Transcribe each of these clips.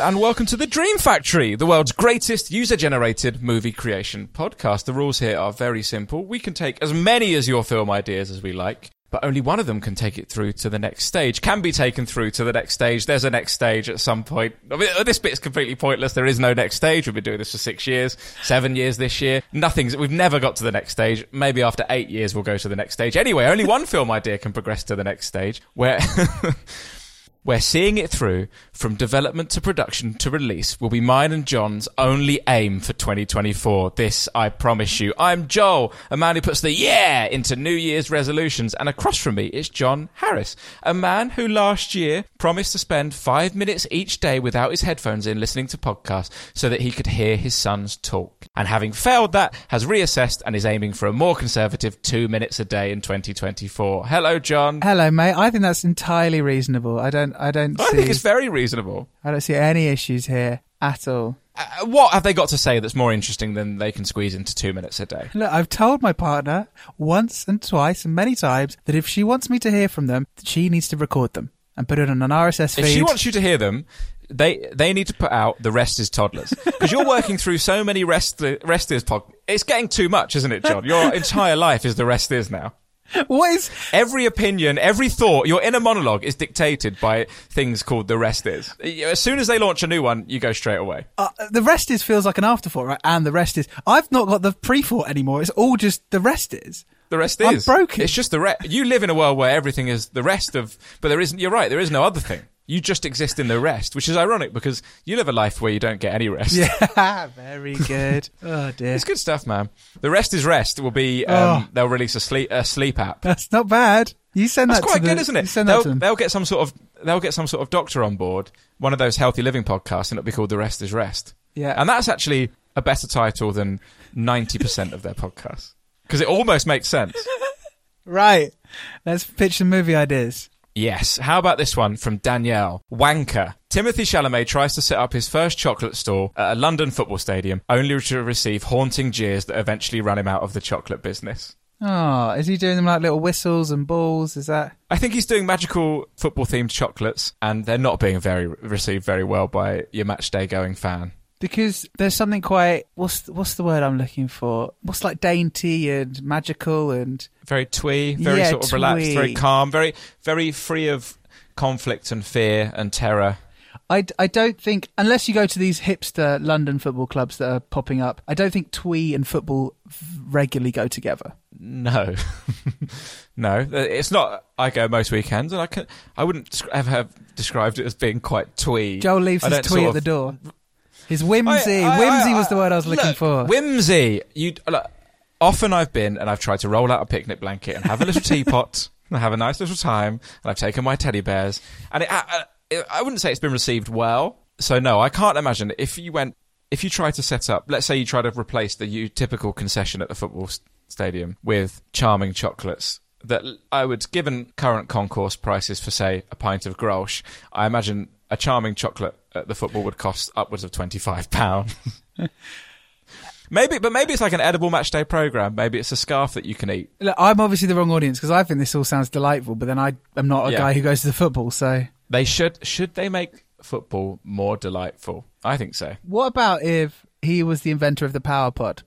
And welcome to the Dream Factory, the world's greatest user-generated movie creation podcast. The rules here are very simple. We can take as many as your film ideas as we like, but only one of them can take it through to the next stage. Can be taken through to the next stage. There's a next stage at some point. I mean, this bit is completely pointless. There is no next stage. We've been doing this for six years, seven years this year. Nothing's. We've never got to the next stage. Maybe after eight years we'll go to the next stage. Anyway, only one film idea can progress to the next stage where. where seeing it through from development to production to release will be mine and John's only aim for 2024. This, I promise you. I'm Joel, a man who puts the yeah into New Year's resolutions, and across from me is John Harris, a man who last year promised to spend five minutes each day without his headphones in listening to podcasts so that he could hear his sons talk. And having failed that, has reassessed and is aiming for a more conservative two minutes a day in 2024. Hello, John. Hello, mate. I think that's entirely reasonable. I don't. I don't I see. think it's very reasonable. I don't see any issues here at all. Uh, what have they got to say that's more interesting than they can squeeze into two minutes a day? Look, I've told my partner once and twice and many times that if she wants me to hear from them, she needs to record them and put it on an RSS feed. If she wants you to hear them, they they need to put out the rest is toddlers because you're working through so many rest rest is pod. It's getting too much, isn't it, John? Your entire life is the rest is now. What is? Every opinion, every thought, your inner monologue is dictated by things called the rest is. As soon as they launch a new one, you go straight away. Uh, the rest is feels like an afterthought, right? And the rest is. I've not got the pre-thought anymore. It's all just the rest is. The rest I'm is broken. It's just the rest. You live in a world where everything is the rest of, but there isn't. You're right. There is no other thing. You just exist in the rest, which is ironic because you live a life where you don't get any rest. Yeah, very good. oh dear, It's good stuff, man. The rest is rest. Will be um, Oh. they'll release a sleep a sleep app. that's not bad. You send That's that quite to the, good, isn't you it? Send that They'll, to they'll get some sort of they'll get some sort of doctor on board, one of those healthy living podcasts, and it'll be called The Rest Is Rest. Yeah. and that's actually a better title than ninety percent of their podcasts because it almost makes sense. Right. Let's pitch some movie ideas. Yes. How about this one from Danielle? Wanker. Timothée Chalamet tries to set up his first chocolate store at a London football stadium, only to receive haunting jeers that eventually run him out of the chocolate business. Oh, is he doing them like little whistles and balls? Is that? I think he's doing magical football themed chocolates, and they're not being very received very well by your match day going fan. Because there's something quite what's what's the word I'm looking for? What's like dainty and magical and Very twee, very Yeah, sort of relaxed, very calm, very very free of conflict and fear and terror. I, I don't think unless you go to these hipster London football clubs that are popping up, I don't think twee and football regularly go together. No, no, it's not. I go most weekends, and I can. I wouldn't ever have described it as being quite twee. Joel leaves his twee at the door. His whimsy, I- I- whimsy I- was the word I was looking look, for. Whimsy. You look, often I've been and I've tried to roll out a picnic blanket and have a little teapot and have a nice little time, and I've taken my teddy bears, and it, uh, uh, I, I, I wouldn't say it's been received well. So no, I can't imagine if you went. If you try to set up, let's say you try to replace the typical concession at the football stadium with charming chocolates, that I would, given current concourse prices for, say, a pint of Grolsch, I imagine a charming chocolate at the football would cost upwards of £25. Maybe, but maybe it's like an edible match day program. Maybe it's a scarf that you can eat. Look, I'm obviously the wrong audience because I think this all sounds delightful, but then I am not a Yeah. guy who goes to the football. So, They should. Should they make football more delightful? I think so. what about if he was the inventor of the power pod?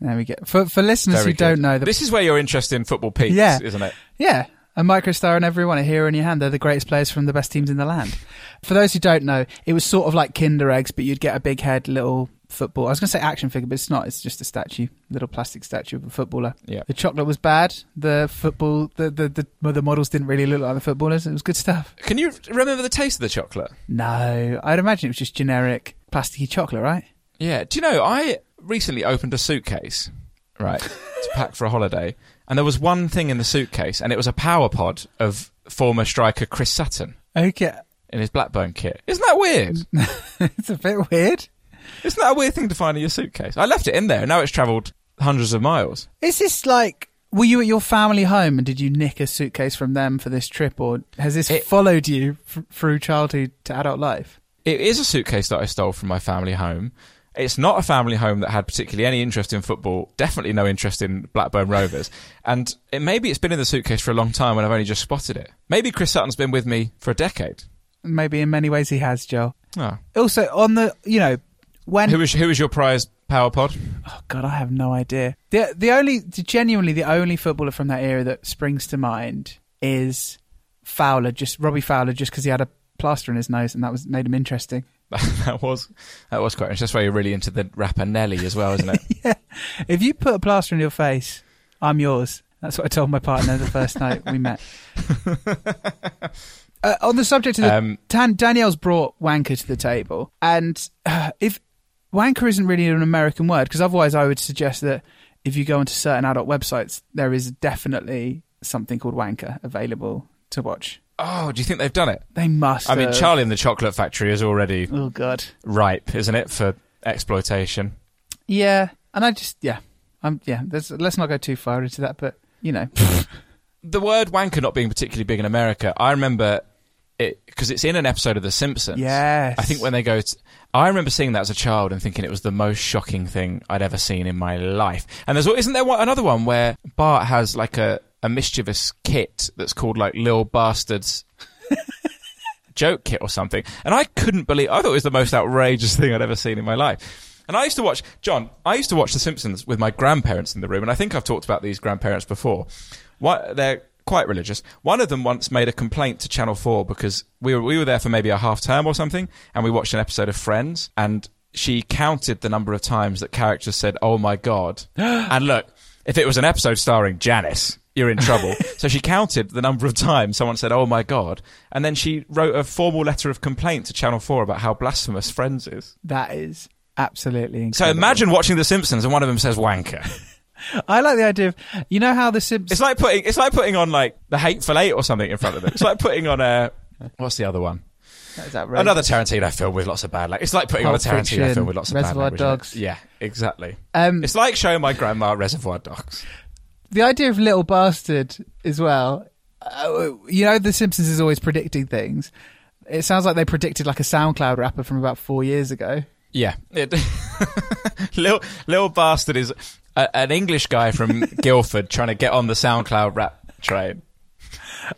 There we go. For for listeners Very who don't know, the this is where your interest in football peaks, Yeah. isn't it? Yeah, a microstar and everyone, a hero in your hand. They're the greatest players from the best teams in the land. For those who don't know, it was sort of like Kinder eggs, but you'd get a big head, little football. I was going to say action figure, but it's not. It's just a statue, little plastic statue of a footballer. Yeah. The chocolate was bad. The football, the the the, the models didn't really look like the footballers. It was good stuff. Can you remember the taste of the chocolate? No, I'd imagine it was just generic plasticky chocolate, right? Yeah. Do you know? I recently opened a suitcase, right, to pack for a holiday, and there was one thing in the suitcase, and it was a power pod of former striker Chris Sutton Okay, in his Blackburn kit. Isn't that weird? it's a bit weird. Isn't that a weird thing to find in your suitcase? I left it in there. and Now it's travelled hundreds of miles. Is this like? Were you at your family home and did you nick a suitcase from them for this trip, or has this It- followed you f- through childhood to adult life? It is a suitcase that I stole from my family home. It's not a family home that had particularly any interest in football, definitely no interest in Blackburn Rovers. And it, maybe it's been in the suitcase for a long time and I've only just spotted it. Maybe Chris Sutton's been with me for a decade. Maybe in many ways he has, Joel. Oh. Also, on the you know when Who was who was your prize power pod? oh god, I have no idea. The the only genuinely the only footballer from that era that springs to mind is Fowler, just Robbie Fowler, just because he had a plaster in his nose and that was made him interesting. that was that was quite. That's why you're really into the rapper Nelly as well, isn't it? yeah, if you put a plaster in your face, I'm yours. That's what I told my partner the first night we met. Uh, on the subject of the, Um, Dan, Danielle's brought wanker to the table, and uh, if wanker isn't really an American word, because otherwise I would suggest that if you go onto certain adult websites, there is definitely something called wanker available to watch. Oh, do you think they've done it? They must. I mean, have. Charlie and the Chocolate Factory is already Oh god. ripe, isn't it, for exploitation? Yeah, and I just yeah, um yeah. There's, let's not go too far into that, but you know, the word wanker not being particularly big in America, I remember it because it's in an episode of The Simpsons. Yes. I think when they go, to, I remember seeing that as a child and thinking it was the most shocking thing I'd ever seen in my life. And there's isn't there one, another one where Bart has like a, a mischievous kit that's called like Lil Bastards. joke kit or something. And i couldn't believe i thought it was the most outrageous thing i'd ever seen in my life. And i used to watch john i used to watch the simpsons with my grandparents in the room and i think i've talked about these grandparents before. What they're quite religious. One of them once made a complaint to channel 4 because we were, we were there for maybe a half term or something and we watched an episode of friends and she counted the number of times that characters said oh my god. And look if it was an episode starring janice you're in trouble. so she counted the number of times someone said, "Oh my god," and then she wrote a formal letter of complaint to Channel Four about how blasphemous Friends is. that is absolutely incredible. So imagine watching The Simpsons and one of them says "wanker." I like the idea of you know how the Simpsons. It's like putting it's like putting on like the Hateful Eight or something in front of them. It's like putting on a what's the other one? Is that right? Another Tarantino film with lots of bad. Like it's like putting Pulp on a Tarantino Fiction, film with lots of Reservoir bad language. Dogs. Yeah, exactly. Um, It's like showing my grandma Reservoir Dogs. The idea of little bastard as well. Uh, you know, The Simpsons is always predicting things. It sounds like they predicted like a SoundCloud rapper from about four years ago. Yeah, it, little little bastard is a, an English guy from Guildford trying to get on the SoundCloud rap train.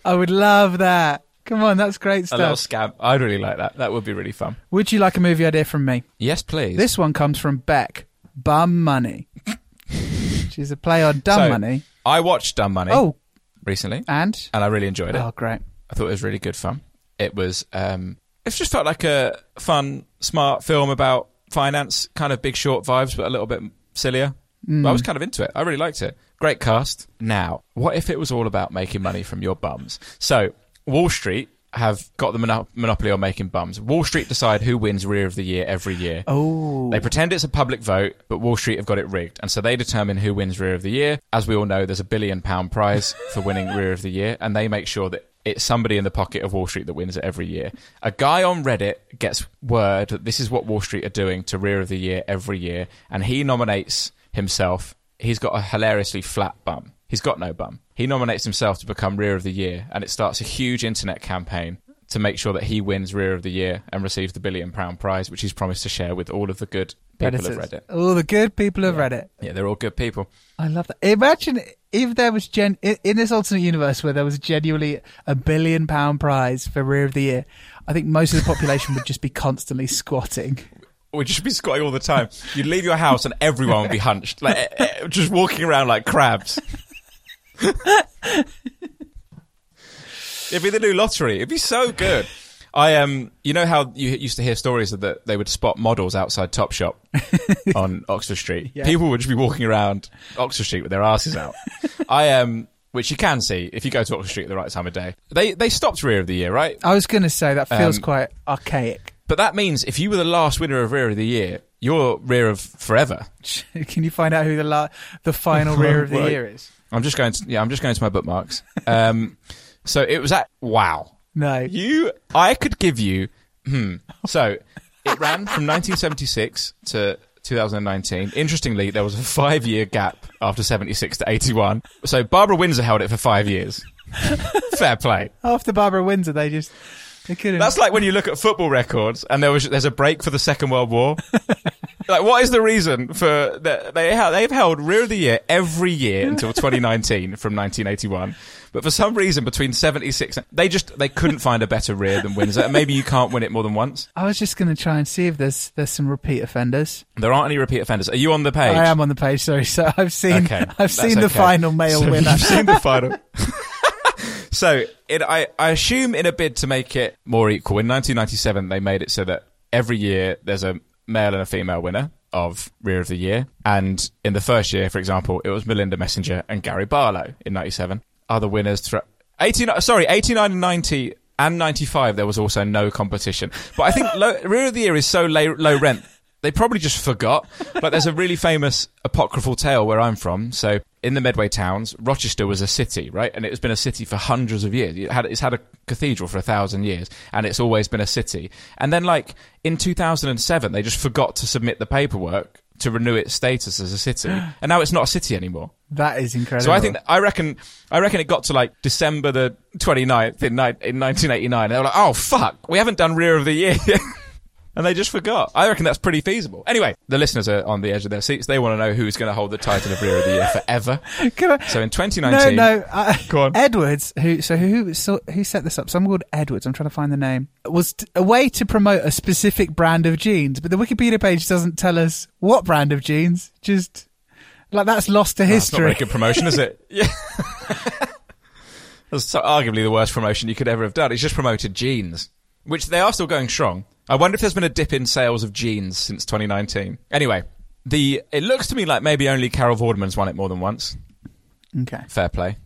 I would love that. Come on, that's great stuff. A little scam. I'd really like that. That would be really fun. Would you like a movie idea from me? Yes, please. This one comes from Beck. Bum Money. She's a play on Dumb So, Money. I watched Dumb Money Oh, recently, and and I really enjoyed it. oh, great. I thought it was really good fun. It was. Um, it just felt like a fun, smart film about finance, kind of Big Short vibes, but a little bit sillier. But I was kind of into it. I really liked it. Great cast. Now, what if it was all about making money from your bums? So, Wall Street have got the mono- monopoly on making bums. Wall Street decide who wins Rear of the Year every year. Oh, They pretend it's a public vote, but Wall Street have got it rigged. And so they determine who wins Rear of the Year. As we all know, there's a billion pound prize for winning Rear of the Year, and they make sure that it's somebody in the pocket of Wall Street that wins it every year. A guy on Reddit gets word that this is what Wall Street are doing to Rear of the Year every year, and he nominates himself. He's got a hilariously flat bum. He's got no bum. He nominates himself to become Rear of the Year, and it starts a huge internet campaign to make sure that he wins Rear of the Year and receives the billion pound prize, which he's promised to share with all of the good people Predators. have read it. All the good people have read it. Yeah, they're all good people. I love that. Imagine if there was gen in this alternate universe where there was genuinely a billion pound prize for Rear of the Year. I think most of the population would just be constantly squatting. We'd just be squatting all the time. You'd leave your house and everyone would be hunched, like eh, eh, just walking around like crabs. It'd be the new lottery. It'd be so good. I um, you know how you used to hear stories that they would spot models outside Topshop on Oxford Street. Yeah. People would just be walking around Oxford Street with their asses out. I um, which you can see if you go to Oxford Street at the right time of day. They they stopped Rear of the Year, right? I was going to say that feels Um, quite archaic. But that means if you were the last winner of Rear of the Year, you're Rear of forever. Can you find out who the la- the final Rear of the Right. Year is? I'm just going to yeah, I'm just going to my bookmarks. Um, so it was at wow. No. You, I could give you. Hmm. So it ran from 1976 to 2019. Interestingly, there was a five-year gap after 76 to 81. So Barbara Windsor held it for five years. Fair play. After Barbara Windsor, they just couldn't. That's like when you look at football records and there was there's a break for the Second World War. like, what is the reason for that? They ha- they've held Rear of the Year every year until 2019 from 1981, but for some reason between 76 they just they couldn't find a better rear than Windsor. Maybe you can't win it more than once. I was just going to try and see if there's there's some repeat offenders. There aren't any repeat offenders. Are you on the page? I am on the page. Sorry, so I've seen Okay, I've seen the okay. final male So winner. You've seen the final. so, I, I assume in a bid to make it more equal, in 1997 they made it so that every year there's a male and a female winner of Rear of the Year. And in the first year, for example, it was Melinda Messenger and Gary Barlow in 97. Other winners throughout 89, sorry, 89 and 90 and 95, there was also no competition. But I think low, Rear of the Year is so low rent. They probably just forgot. Like, there's a really famous apocryphal tale where I'm from. So, in the Medway towns, Rochester was a city, right? And it has been a city for hundreds of years. It had, it's had a cathedral for a thousand years, and it's always been a city. And then, like, in 2007, they just forgot to submit the paperwork to renew its status as a city. And now it's not a city anymore. That is incredible. So I think I reckon I reckon it got to like December the 29th in, ni- in 1989. They were like, "Oh fuck, we haven't done Rear of the Year." And they just forgot. I reckon that's pretty feasible. Anyway, the listeners are on the edge of their seats. They want to know who's going to hold the title of Rear of the Year forever. I- So in 2019, no. Uh, Go on. Edwards, who so who so, who set this up? Someone called Edwards. I'm trying to find the name. Was t- a way to promote a specific brand of jeans, but the Wikipedia page doesn't tell us what brand of jeans. Just like that's lost to history. That's not very good promotion, is it? Yeah. That's so- arguably the worst promotion you could ever have done. It's just promoted jeans, which they are still going strong. I wonder if there's been a dip in sales of jeans since 2019. Anyway, the it looks to me like maybe only Carol Vorderman's won it more than once. okay. Fair play.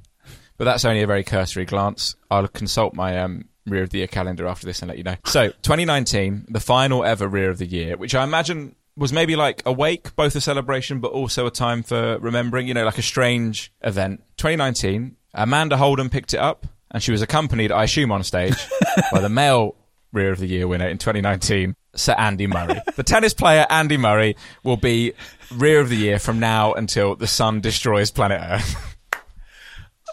But that's only a very cursory glance. I'll consult my um, Rear of the Year calendar after this and let you know. So, 2019, the final ever Rear of the Year, which I imagine was maybe like a wake, both a celebration but also a time for remembering, you know, like a strange event. 2019, Amanda Holden picked it up and she was accompanied, I assume, on stage by the male Rear of the Year winner in 2019, Sir Andy Murray. the tennis player Andy Murray will be Rear of the Year from now until the sun destroys planet Earth.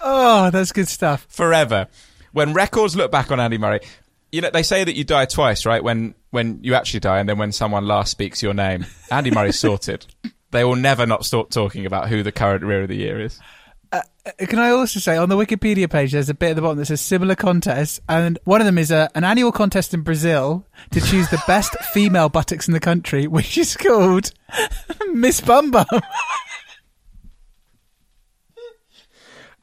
Oh, that's good stuff. forever. When records look back on Andy Murray, you know they say that you die twice, right? When when you actually die, and then when someone last speaks your name. Andy Murray's sorted. They will never not stop talking about who the current rear of the year is. Uh, Can I also say on the Wikipedia page, there's a bit at the bottom that says similar contests, and one of them is a, an annual contest in Brazil to choose the best female buttocks in the country, which is called Miss Bum Bum.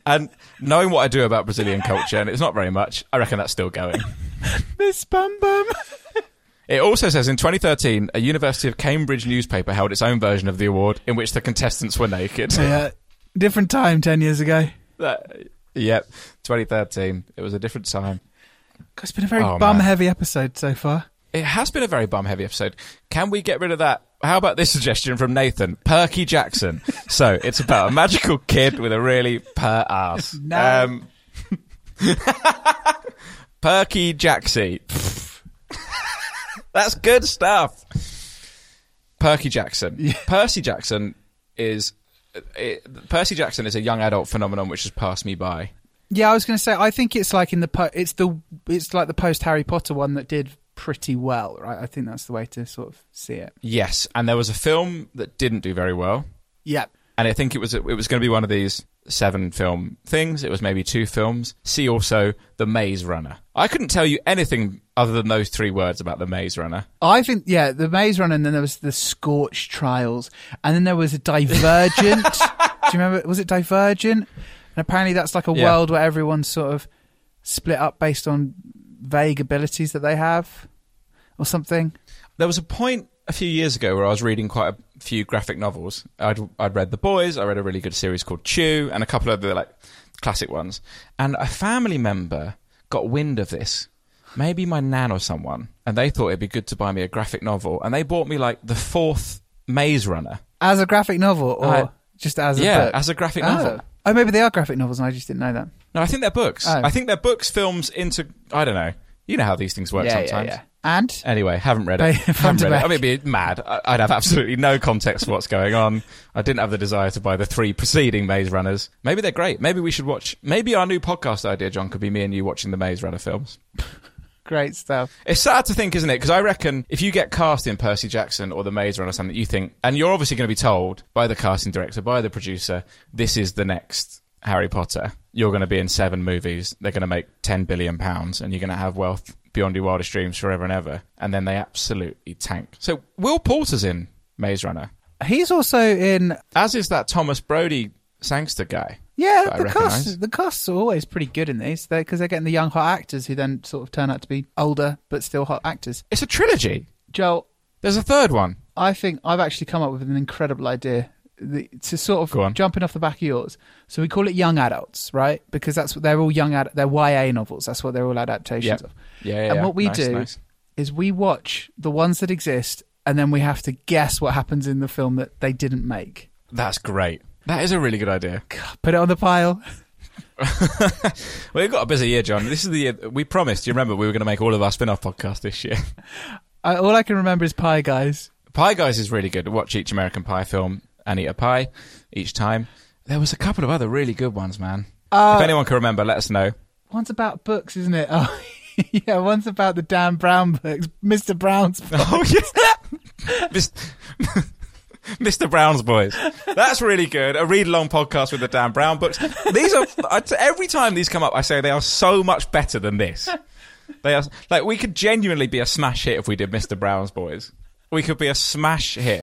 And knowing what I do about Brazilian culture, and it's not very much, I reckon that's still going. Miss Bum Bum. It also says in 2013, a University of Cambridge newspaper held its own version of the award in which the contestants were naked. yeah, different time ten years ago. That- yep, 2013. It was a different time. It's been a very Oh, man. bum-heavy episode so far. It has been a very bum heavy episode. Can we get rid of that? How about this suggestion from Nathan? Perky Jackson. so it's about a magical kid with a really per ass. No. Um, Perky Jacksy. That's good stuff. Perky Jackson. Percy Jackson is. It, Percy Jackson is a young adult phenomenon which has passed me by. Yeah, I was going to say. I think it's like in the po- it's the it's like the post Harry Potter one that did pretty well, right? I think that's the way to sort of see it. Yes, and there was a film that didn't do very well, Yeah. and I think it was it was going to be one of these seven film things. It was maybe two films. See also The Maze Runner. I couldn't tell you anything other than those three words about The Maze Runner. I think, yeah, the Maze Runner, and then there was the Scorch Trials, and then there was a Divergent. Do you remember? Was it Divergent? And apparently that's like a Yeah. world where everyone's sort of split up based on vague abilities that they have or something. There was a point a few years ago where I was reading quite a few graphic novels. I'd I'd read The Boys. I read a really good series called Chew, and a couple of the like classic ones. And a family member got wind of this. Maybe my nan or someone, and they thought it'd be good to buy me a graphic novel, and they bought me like the fourth Maze Runner. As a graphic novel or Uh, just as a yeah, book? as a graphic oh. novel. Oh, maybe they are graphic novels and I just didn't know that. No, I think they're books. Oh. I think they're books, films into. I don't know. You know how these things work yeah, sometimes. yeah, yeah. And? Anyway, haven't read it. haven't read it. I mean, it'd be mad. I- I'd have absolutely no context for what's going on. I didn't have the desire to buy the three preceding Maze Runners. Maybe they're great. Maybe we should watch. Maybe our new podcast idea, John, could be me and you watching the Maze Runner films. Great stuff. It's sad to think, isn't it? Because I reckon if you get cast in Percy Jackson or the Maze Runner or something, you think, and you're obviously going to be told by the casting director, by the producer, this is the next Harry Potter. You're going to be in seven movies. They're going to make ten billion pounds, and you're going to have wealth beyond your wildest dreams forever and ever. And then they absolutely tank. So Will Poulter's in Maze Runner, He's also in as is that Thomas Brody Sangster guy. Yeah, the casts the casts are always pretty good in these because they're getting the young hot actors who then sort of turn out to be older but still hot actors. It's a trilogy. Joel, There's a third one. I think I've actually come up with an incredible idea the, to sort of jumping off the back of yours. So we call it young adults, right? Because that's what they're all young ad, they're YA novels. That's what they're all adaptations Yep. of. Yeah, yeah. and yeah. what we Nice, do nice. is we watch the ones that exist and then we have to guess what happens in the film that they didn't make. That's great. That is a really good idea. Put it on the pile. well, we've got a busy year, John. This is the year we promised. You remember we were going to make all of our spin-off podcasts this year. I, all I can remember is Pie Guys. Pie Guys is really good. Watch each American Pie film and eat a pie each time. There was a couple of other really good ones, man. Uh, if anyone can remember, let us know. One's about books, isn't it? Oh, yeah. One's about the Dan Brown books, Mr. Brown's books. Oh yeah, Mr. Brown's Boys. That's really good. A read-along podcast with the Dan Brown books. These are every time these come up, I say they are so much better than this. They are like we could genuinely be a smash hit if we did Mr. Brown's Boys. We could be a smash hit.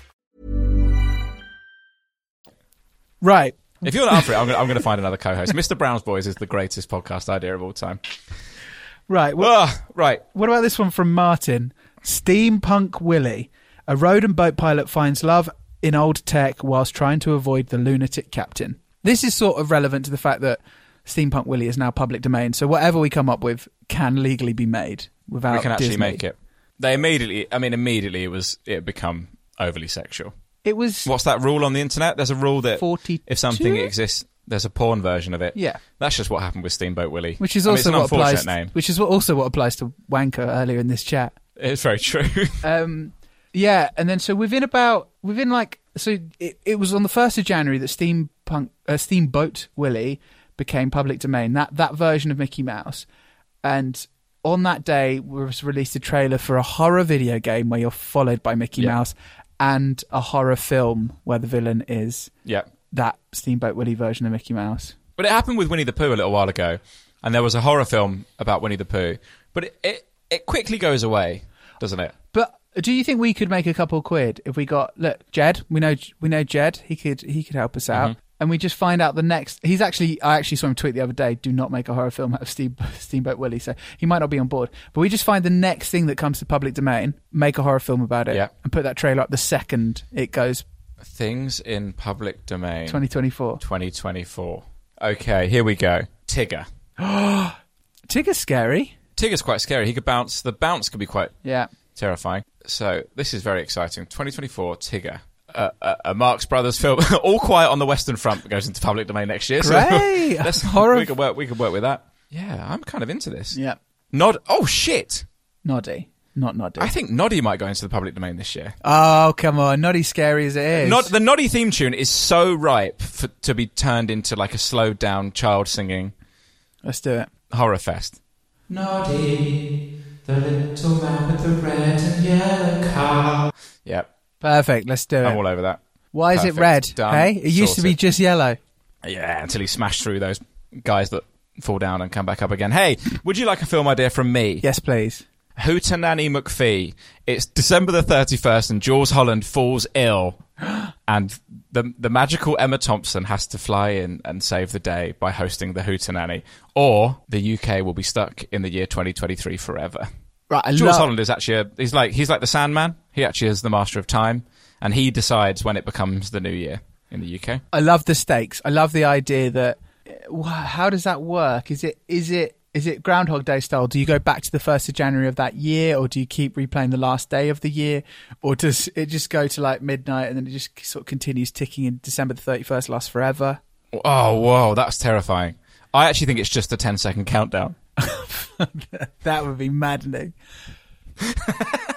Right. If you're not up for it, I'm going I'm to find another co-host. Mr. Brown's Boys is the greatest podcast idea of all time. Right. Well, Ugh, right. what about this one from Martin? Steampunk Willie. A road and boat pilot finds love in old tech whilst trying to avoid the lunatic captain. This is sort of relevant to the fact that Steampunk Willie is now public domain, so whatever we come up with can legally be made without we can actually Disney. make it. They immediately, I mean, immediately it was it had become overly sexual. It was What's that rule on the internet? There's a rule that 42? if something exists, there's a porn version of it. Yeah. That's just what happened with Steamboat Willie. Which is I mean, also it's an what applies. name. Which is what also what applies to Wanker earlier in this chat. It's very true. Um, yeah, and then so within about within like so it, it was on the first of January that Steampunk uh, Steamboat Willie became public domain. That that version of Mickey Mouse, and on that day was released a trailer for a horror video game where you're followed by Mickey. Mouse, and a horror film where the villain is yeah. that Steamboat Willie version of Mickey Mouse. But it happened with Winnie the Pooh a little while ago, and there was a horror film about Winnie the Pooh. But it, it, it quickly goes away, doesn't it? But do you think we could make a couple quid if we got look Jed? We know we know Jed. He could he could help us out, mm-hmm. And we just find out the next. He's actually I actually saw him tweet the other day. Do not make a horror film out of Steam, Steamboat Willie. So he might not be on board. But we just find the next thing that comes to public domain, make a horror film about it, Yeah. and put that trailer up the second it goes Things in public domain. 2024. 2024. Okay, here we go. Tigger. Tigger's scary. Tigger's quite scary. He could bounce. The bounce could be quite Yeah. terrifying. So this is very exciting. 2024 Tigger. Uh, a, a Marx Brothers film, All Quiet on the Western Front, goes into public domain next year. So Great. let's, Horror- we could work. We could work with that. Yeah, I'm kind of into this. Yeah. Nod. Oh shit! Noddy, not Noddy. I think Noddy might go into the public domain this year. oh come on, Noddy scary as it is. Nod, the Noddy theme tune is so ripe for, to be turned into like a slowed down child singing Let's do it. horror fest. Noddy, the little man with the red and yellow car. Yep, Perfect. Let's do I'm it. all over that. Why is it red? Done. Hey, it used to be just yellow. Yeah, until he smashed through those guys that fall down and come back up again. Hey, would you like a film idea from me? Yes, please. Hootenanny McPhee. It's December the 31st and Jools Holland falls ill. and the the magical Emma Thompson has to fly in and save the day by hosting the Hootenanny. Or the UK will be stuck in the year 2023 forever. Right, I Jules love. Holland is actually a, he's like he's like the Sandman. He actually is the master of time, and he decides when it becomes the new year in the UK. I love the stakes. I love the idea that. How does that work? Is it is it is it Groundhog Day style? Do you go back to the first of January of that year, or do you keep replaying the last day of the year, or does it just go to like midnight and then it just sort of continues ticking in December the thirty first, lasts forever? Oh, whoa, that's terrifying. I actually think it's just a 10 second countdown. That would be maddening.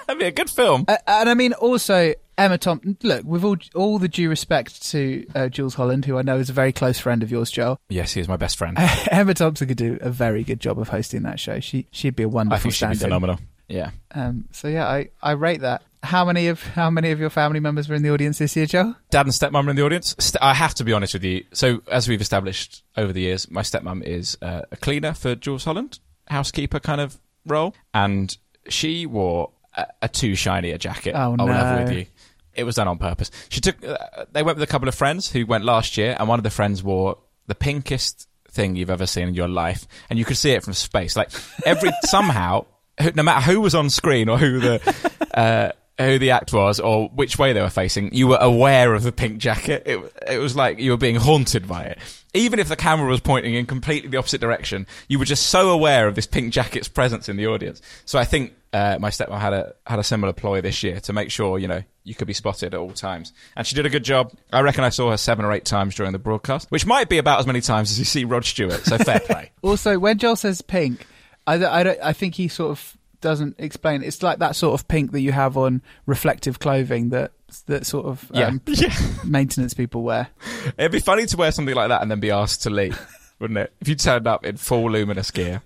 That'd be a good film. Uh, and I mean, also Emma Thompson. Look, with all all the due respect to uh, Jools Holland, who I know is a very close friend of yours, Joel. Yes, he is my best friend. Emma Thompson could do a very good job of hosting that show. She she'd be a wonderful I think she'd be phenomenal. Yeah. Um, so yeah, I, I rate that. How many of how many of your family members were in the audience this year, Joe? Dad and stepmom are in the audience. St- I have to be honest with you. So, as we've established over the years, my stepmom is uh, a cleaner for Jools Holland, housekeeper kind of role, and she wore a, a too shiny a jacket. Oh, I will have no. with you. It was done on purpose. She took. Uh, they went with a couple of friends who went last year, and one of the friends wore the pinkest thing you've ever seen in your life, and you could see it from space. Like every somehow, no matter who was on screen or who the. Uh, who the act was or which way they were facing, you were aware of the pink jacket. It, it was like you were being haunted by it. Even if the camera was pointing in completely the opposite direction, you were just so aware of this pink jacket's presence in the audience. So I think uh, my stepmom had a had a similar ploy this year to make sure you know you could be spotted at all times, and she did a good job. I reckon I saw her seven or eight times during the broadcast, which might be about as many times as you see Rod Stewart. So fair play. Also, when Joel says pink, I, I, don't, I think he sort of doesn't explain. It's like that sort of pink that you have on reflective clothing that that sort of Yeah. um, Yeah. maintenance people wear. It'd be funny to wear something like that and then be asked to leave, wouldn't it? If you turned up in full luminous gear.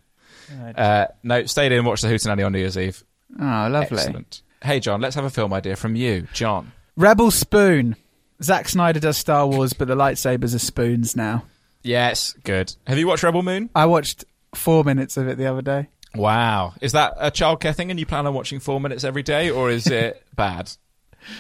Uh, no, stayed in and watched the Hootenanny on New Year's Eve. Oh, lovely. Excellent. Hey, John, let's have a film idea from you, John. Rebel Spoon. Zack Snyder does Star Wars, but the lightsabers are spoons now. Yes, good. Have you watched Rebel Moon? I watched four minutes of it the other day. Wow. Is that a childcare thing and you plan on watching four minutes every day, or is it bad?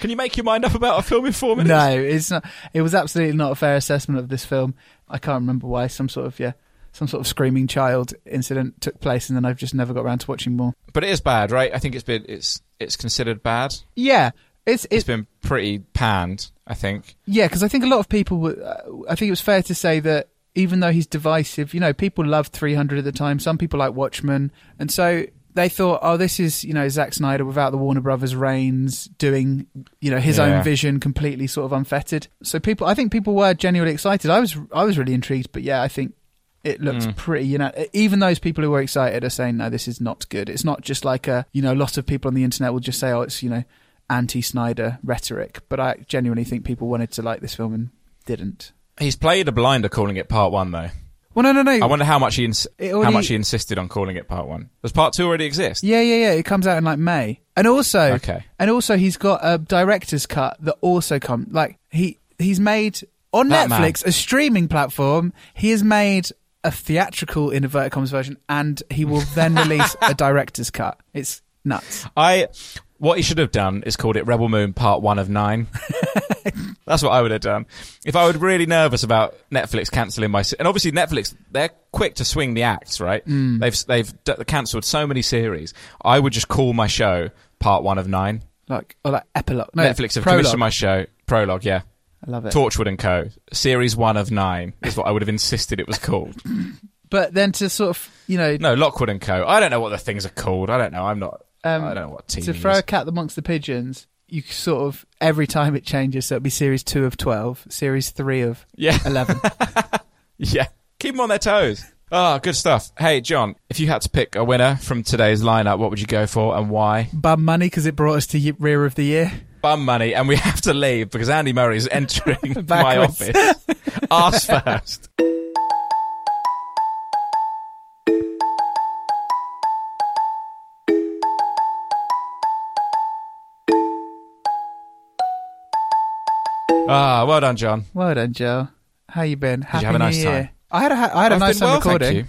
Can you make your mind up about a film in four minutes? No, it's not. It was absolutely not a fair assessment of this film. I can't remember why. Some sort of yeah, some sort of screaming child incident took place, and then I've just never got around to watching more. But it is bad, right? I think it's been it's it's considered bad. Yeah, it's It's it's been pretty panned, I think. yeah, because I think a lot of people. Were, uh, I think it was fair to say that even though he's divisive, you know, people love 300 at the time. Some people like Watchmen, and so they thought, oh, this is you know Zack Snyder without the Warner Brothers reins, doing you know his Yeah. own vision, completely sort of unfettered. So people, I think people were genuinely excited. I was, I was really intrigued, but yeah, I think it looks Mm. pretty. You know, even those people who were excited are saying, no, this is not good. It's not just like a you know, lots of people on the internet will just say, oh, it's you know, anti-Snyder rhetoric. But I genuinely think people wanted to like this film and didn't. He's played a blinder calling it part one, though. Well, no, no, no. I wonder how much he ins- It how much he insisted on calling it part one. Does part two already exist? Yeah, yeah, yeah. It comes out in like May, and also, Okay. and also, he's got a director's cut that also come like he he's made on That Netflix, a streaming platform. He has made a theatrical in inverted commas version, and he will then release a director's cut. It's nuts. I what he should have done is called it Rebel Moon Part One of Nine. That's what I would have done if I was really nervous about Netflix cancelling my. And obviously, Netflix they're quick to swing the axe, right? Mm. They've they've d- cancelled so many series. I would just call my show Part One of Nine. Like or like epilogue. No, Netflix have prologue. commissioned my show Prologue. Yeah, I love it. Torchwood and Co. Series One of Nine is what I would have insisted it was called. But then to sort of you know No, Lockwood and Co. I don't know what the things are called. I don't know. I'm not. Um, I don't know what team. to throw a cat amongst the pigeons. You sort of every time it changes, so it'll be series two of twelve, series three of Yeah. eleven. Yeah. Keep them on their toes. Ah, good stuff. Hey, John, if you had to pick a winner from today's lineup, what would you go for and why? Bum money because it brought us to rear of the year. Bum money, and we have to leave because Andy Murray is entering my office. Ask first. Ah, well done, John. Well done, Joe. How you been? Happy you have a New nice Year. time? I had a ha- I had a I've nice been time well, thank recording. you.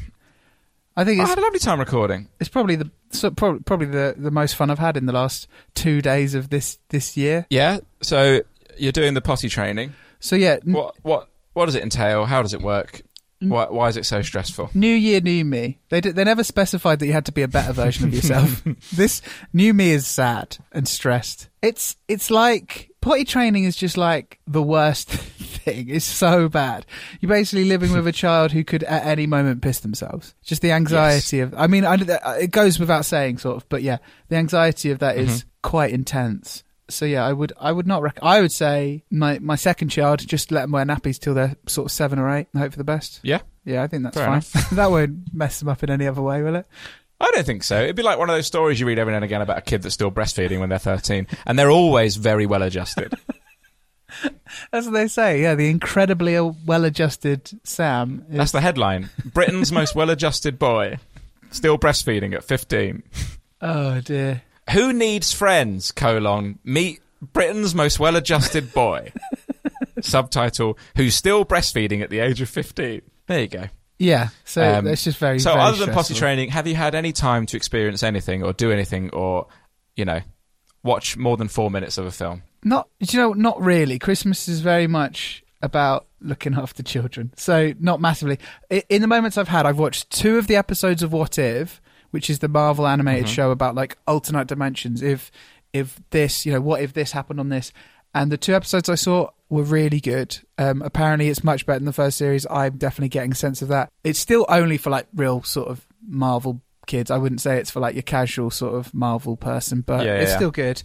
I think I it's had a lovely time recording. it's probably the so probably, probably the, the most fun I've had in the last two days of this this year. Yeah. So you're doing the potty training. So yeah, n- What what what does it entail? How does it work? Why why is it so stressful? New Year, New Me. They d- they never specified that you had to be a better version of yourself. this New Me is sad and stressed. It's it's like potty training is just like the worst thing. It's so bad. You're basically living with a child who could at any moment piss themselves. Just the anxiety of. I mean, I, it goes without saying, sort of, but yeah, the anxiety of that is mm-hmm. quite intense. So yeah, I would I would not rec- I would say my my second child just let them wear nappies till they're sort of seven or eight. and hope for the best. Yeah. Yeah, I think that's Fair fine. that won't mess them up in any other way, will it? I don't think so. It'd be like one of those stories you read every now and again about a kid that's still breastfeeding when they're 13, and they're always very well adjusted. That's what they say. Yeah, the incredibly well-adjusted Sam. Is, That's the headline. Britain's most well adjusted boy, still breastfeeding at 15. oh dear. Who needs friends? Colon. Meet Britain's most well adjusted boy. Subtitle, who's still breastfeeding at the age of 15. There you go. Yeah. So Um, it's just very. So, very other than potty training, have you had any time to experience anything or do anything or, you know, watch more than four minutes of a film? Not, you know, not really. Christmas is very much about looking after children. So not massively. In the moments I've had, I've watched two of the episodes of What If, which is the Marvel animated Mm-hmm. show about like alternate dimensions. If if this, you know, what if this happened on this? And the two episodes I saw were really good. Um, apparently, it's much better than the first series. I'm definitely getting a sense of that. It's still only for like real sort of Marvel kids. I wouldn't say it's for like your casual sort of Marvel person, but Yeah, yeah, it's yeah. still good.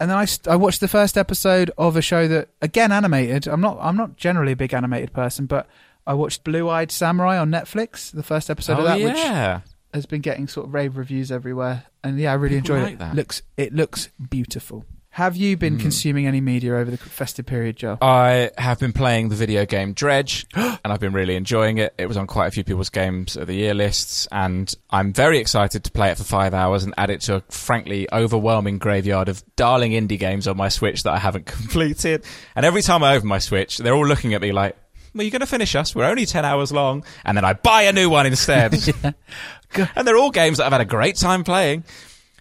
And then I, st- I watched the first episode of a show that again animated. I'm not I'm not generally a big animated person, but I watched Blue Eyed Samurai on Netflix. The first episode of that, which Oh, yeah. Has been getting sort of rave reviews everywhere. And yeah, I really People enjoyed like it. that. Looks it looks beautiful. Have you been Hmm. consuming any media over the festive period, Joe? I have been playing the video game Dredge, and I've been really enjoying it. It was on quite a few people's games of the year lists, and I'm very excited to play it for five hours and add it to a frankly overwhelming graveyard of darling indie games on my Switch that I haven't completed. And every time I open my Switch, they're all looking at me like, well, you're going to finish us. We're only 10 hours long. And then I buy a new one instead. and they're all games that I've had a great time playing.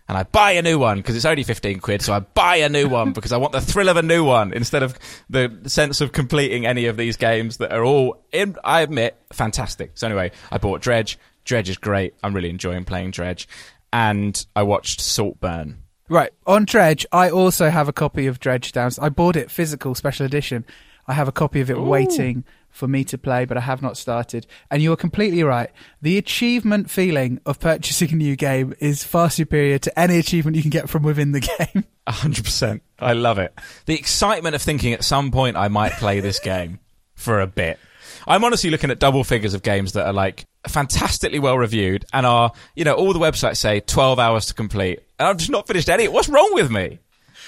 And I buy a new one because it's only 15 quid. So I buy a new one because I want the thrill of a new one instead of the sense of completing any of these games that are all, in, I admit, fantastic. So anyway, I bought Dredge. Dredge is great. I'm really enjoying playing Dredge. And I watched Saltburn. Right on Dredge, I also have a copy of Dredge down. I bought it physical special edition. I have a copy of it Ooh. waiting for me to play, but I have not started. And you are completely right. The achievement feeling of purchasing a new game is far superior to any achievement you can get from within the game. hundred percent. I love it. The excitement of thinking at some point I might play this game for a bit. I'm honestly looking at double figures of games that are like fantastically well reviewed and are, you know, all the websites say 12 hours to complete. And I've just not finished any. What's wrong with me?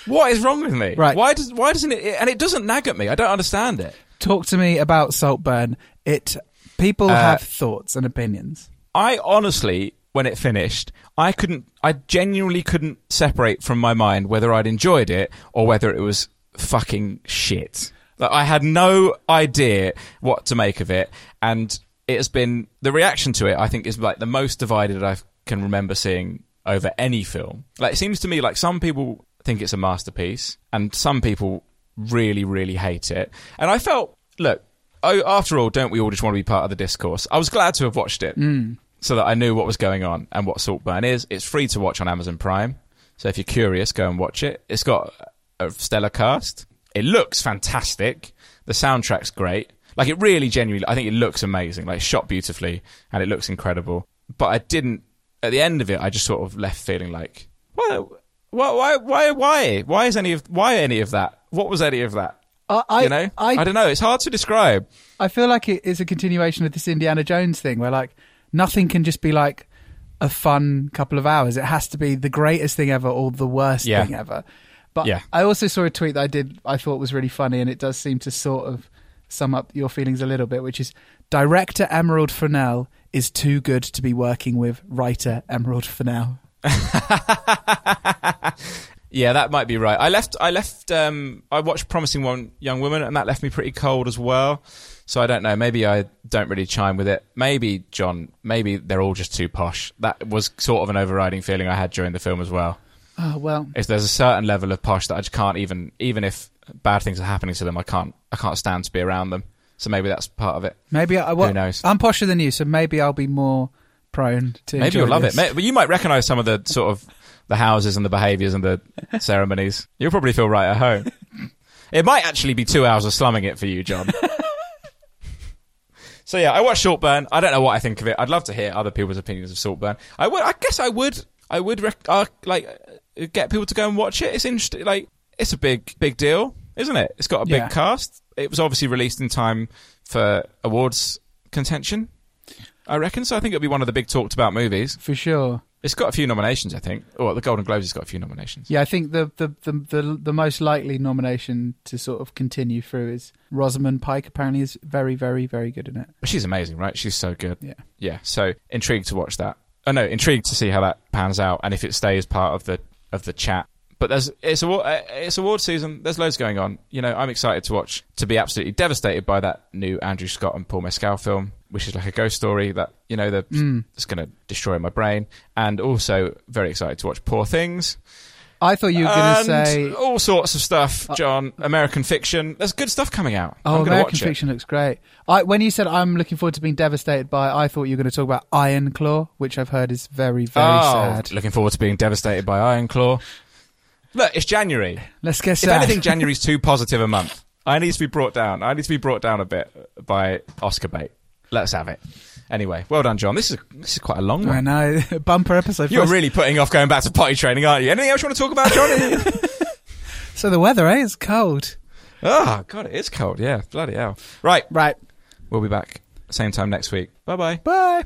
What is wrong with me? Right. Why does why doesn't it and it doesn't nag at me. I don't understand it. Talk to me about Saltburn. It people Uh, have thoughts and opinions. I honestly, when it finished, I couldn't, I genuinely couldn't separate from my mind whether I'd enjoyed it or whether it was fucking shit. Like, I had no idea what to make of it, and it has been the reaction to it. I think is like the most divided I can remember seeing over any film. Like it seems to me like some people think it's a masterpiece, and some people really, really hate it. And I felt, look, oh, after all, don't we all just want to be part of the discourse? I was glad to have watched it mm. so that I knew what was going on and what Saltburn is. It's free to watch on Amazon Prime. So if you're curious, go and watch it. It's got a stellar cast. It looks fantastic. The soundtrack's great. Like it really genuinely I think it looks amazing. Like shot beautifully and it looks incredible. But I didn't at the end of it I just sort of left feeling like why why why why why, why is any of why any of that? What was any of that? I, I, you know? I, don't know. It's hard to describe. I feel like it is a continuation of this Indiana Jones thing where like nothing can just be like a fun couple of hours. It has to be the greatest thing ever or the worst Yeah. thing ever. But Yeah. I also saw a tweet that I did I thought was really funny and it does seem to sort of sum up your feelings a little bit, which is director Emerald Fennell is too good to be working with writer Emerald Fennell. Yeah, that might be right. I left. I left. Um, I watched Promising One Young Woman, and that left me pretty cold as well. So I don't know. Maybe I don't really chime with it. Maybe John. Maybe they're all just too posh. That was sort of an overriding feeling I had during the film as well. Oh well. Is there's a certain level of posh that I just can't even. Even if bad things are happening to them, I can't. I can't stand to be around them. So maybe that's part of it. Maybe I well, Who knows? I'm posher than you, so maybe I'll be more prone to Maybe you'll love this. it. But you might recognise some of the sort of the houses and the behaviours and the ceremonies. You'll probably feel right at home. It might actually be two hours of slumming it for you, John. so yeah, I watched Saltburn. I don't know what I think of it. I'd love to hear other people's opinions of Saltburn. I would. I guess I would. I would rec- uh, like uh, get people to go and watch it. It's interesting. Like it's a big, big deal, isn't it? It's got a big Yeah. cast. It was obviously released in time for awards contention. I reckon. So I think it'll be one of the big talked about movies. For sure. It's got a few nominations, I think. Or the Golden Globes has got a few nominations. Yeah, I think the, the, the, the, the most likely nomination to sort of continue through is Rosamund Pike. Apparently, is very, very, very good in it. She's amazing, right? She's so good. Yeah. Yeah. So intrigued to watch that. Oh no, intrigued to see how that pans out and if it stays part of the of the chat. But there's it's award uh, it's award season. There's loads going on. You know, I'm excited to watch. To be absolutely devastated by that new Andrew Scott and Paul Mescal film, which is like a ghost story that you know that it's going to destroy my brain. And also very excited to watch Poor Things. I thought you were going to say, all sorts of stuff, John. American fiction. There's good stuff coming out. "Oh, American fiction looks great." I, when you said I'm looking forward to being devastated by, I thought you were going to talk about Iron Claw, which I've heard is very, very oh, sad. Looking forward to being devastated by Iron Claw. Look, it's January. Let's get If sad. anything, January's too positive a month. I need to be brought down. I need to be brought down a bit by Oscar bait. Let's have it. Anyway, well done, John. This is this is quite a long I one. know bumper episode. You're us. really putting off going back to potty training, aren't you? Anything else you want to talk about, John? so the weather, eh? It's cold. oh, God, it is cold. Yeah, bloody hell. Right, Right. we'll be back same time next week. Bye bye. Bye.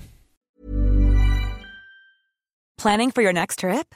Planning for your next trip?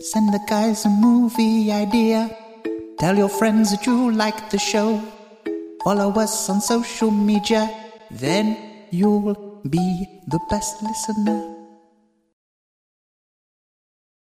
Send the guys a movie idea. Tell your friends that you like the show. Follow us on social media. Then you'll be the best listener.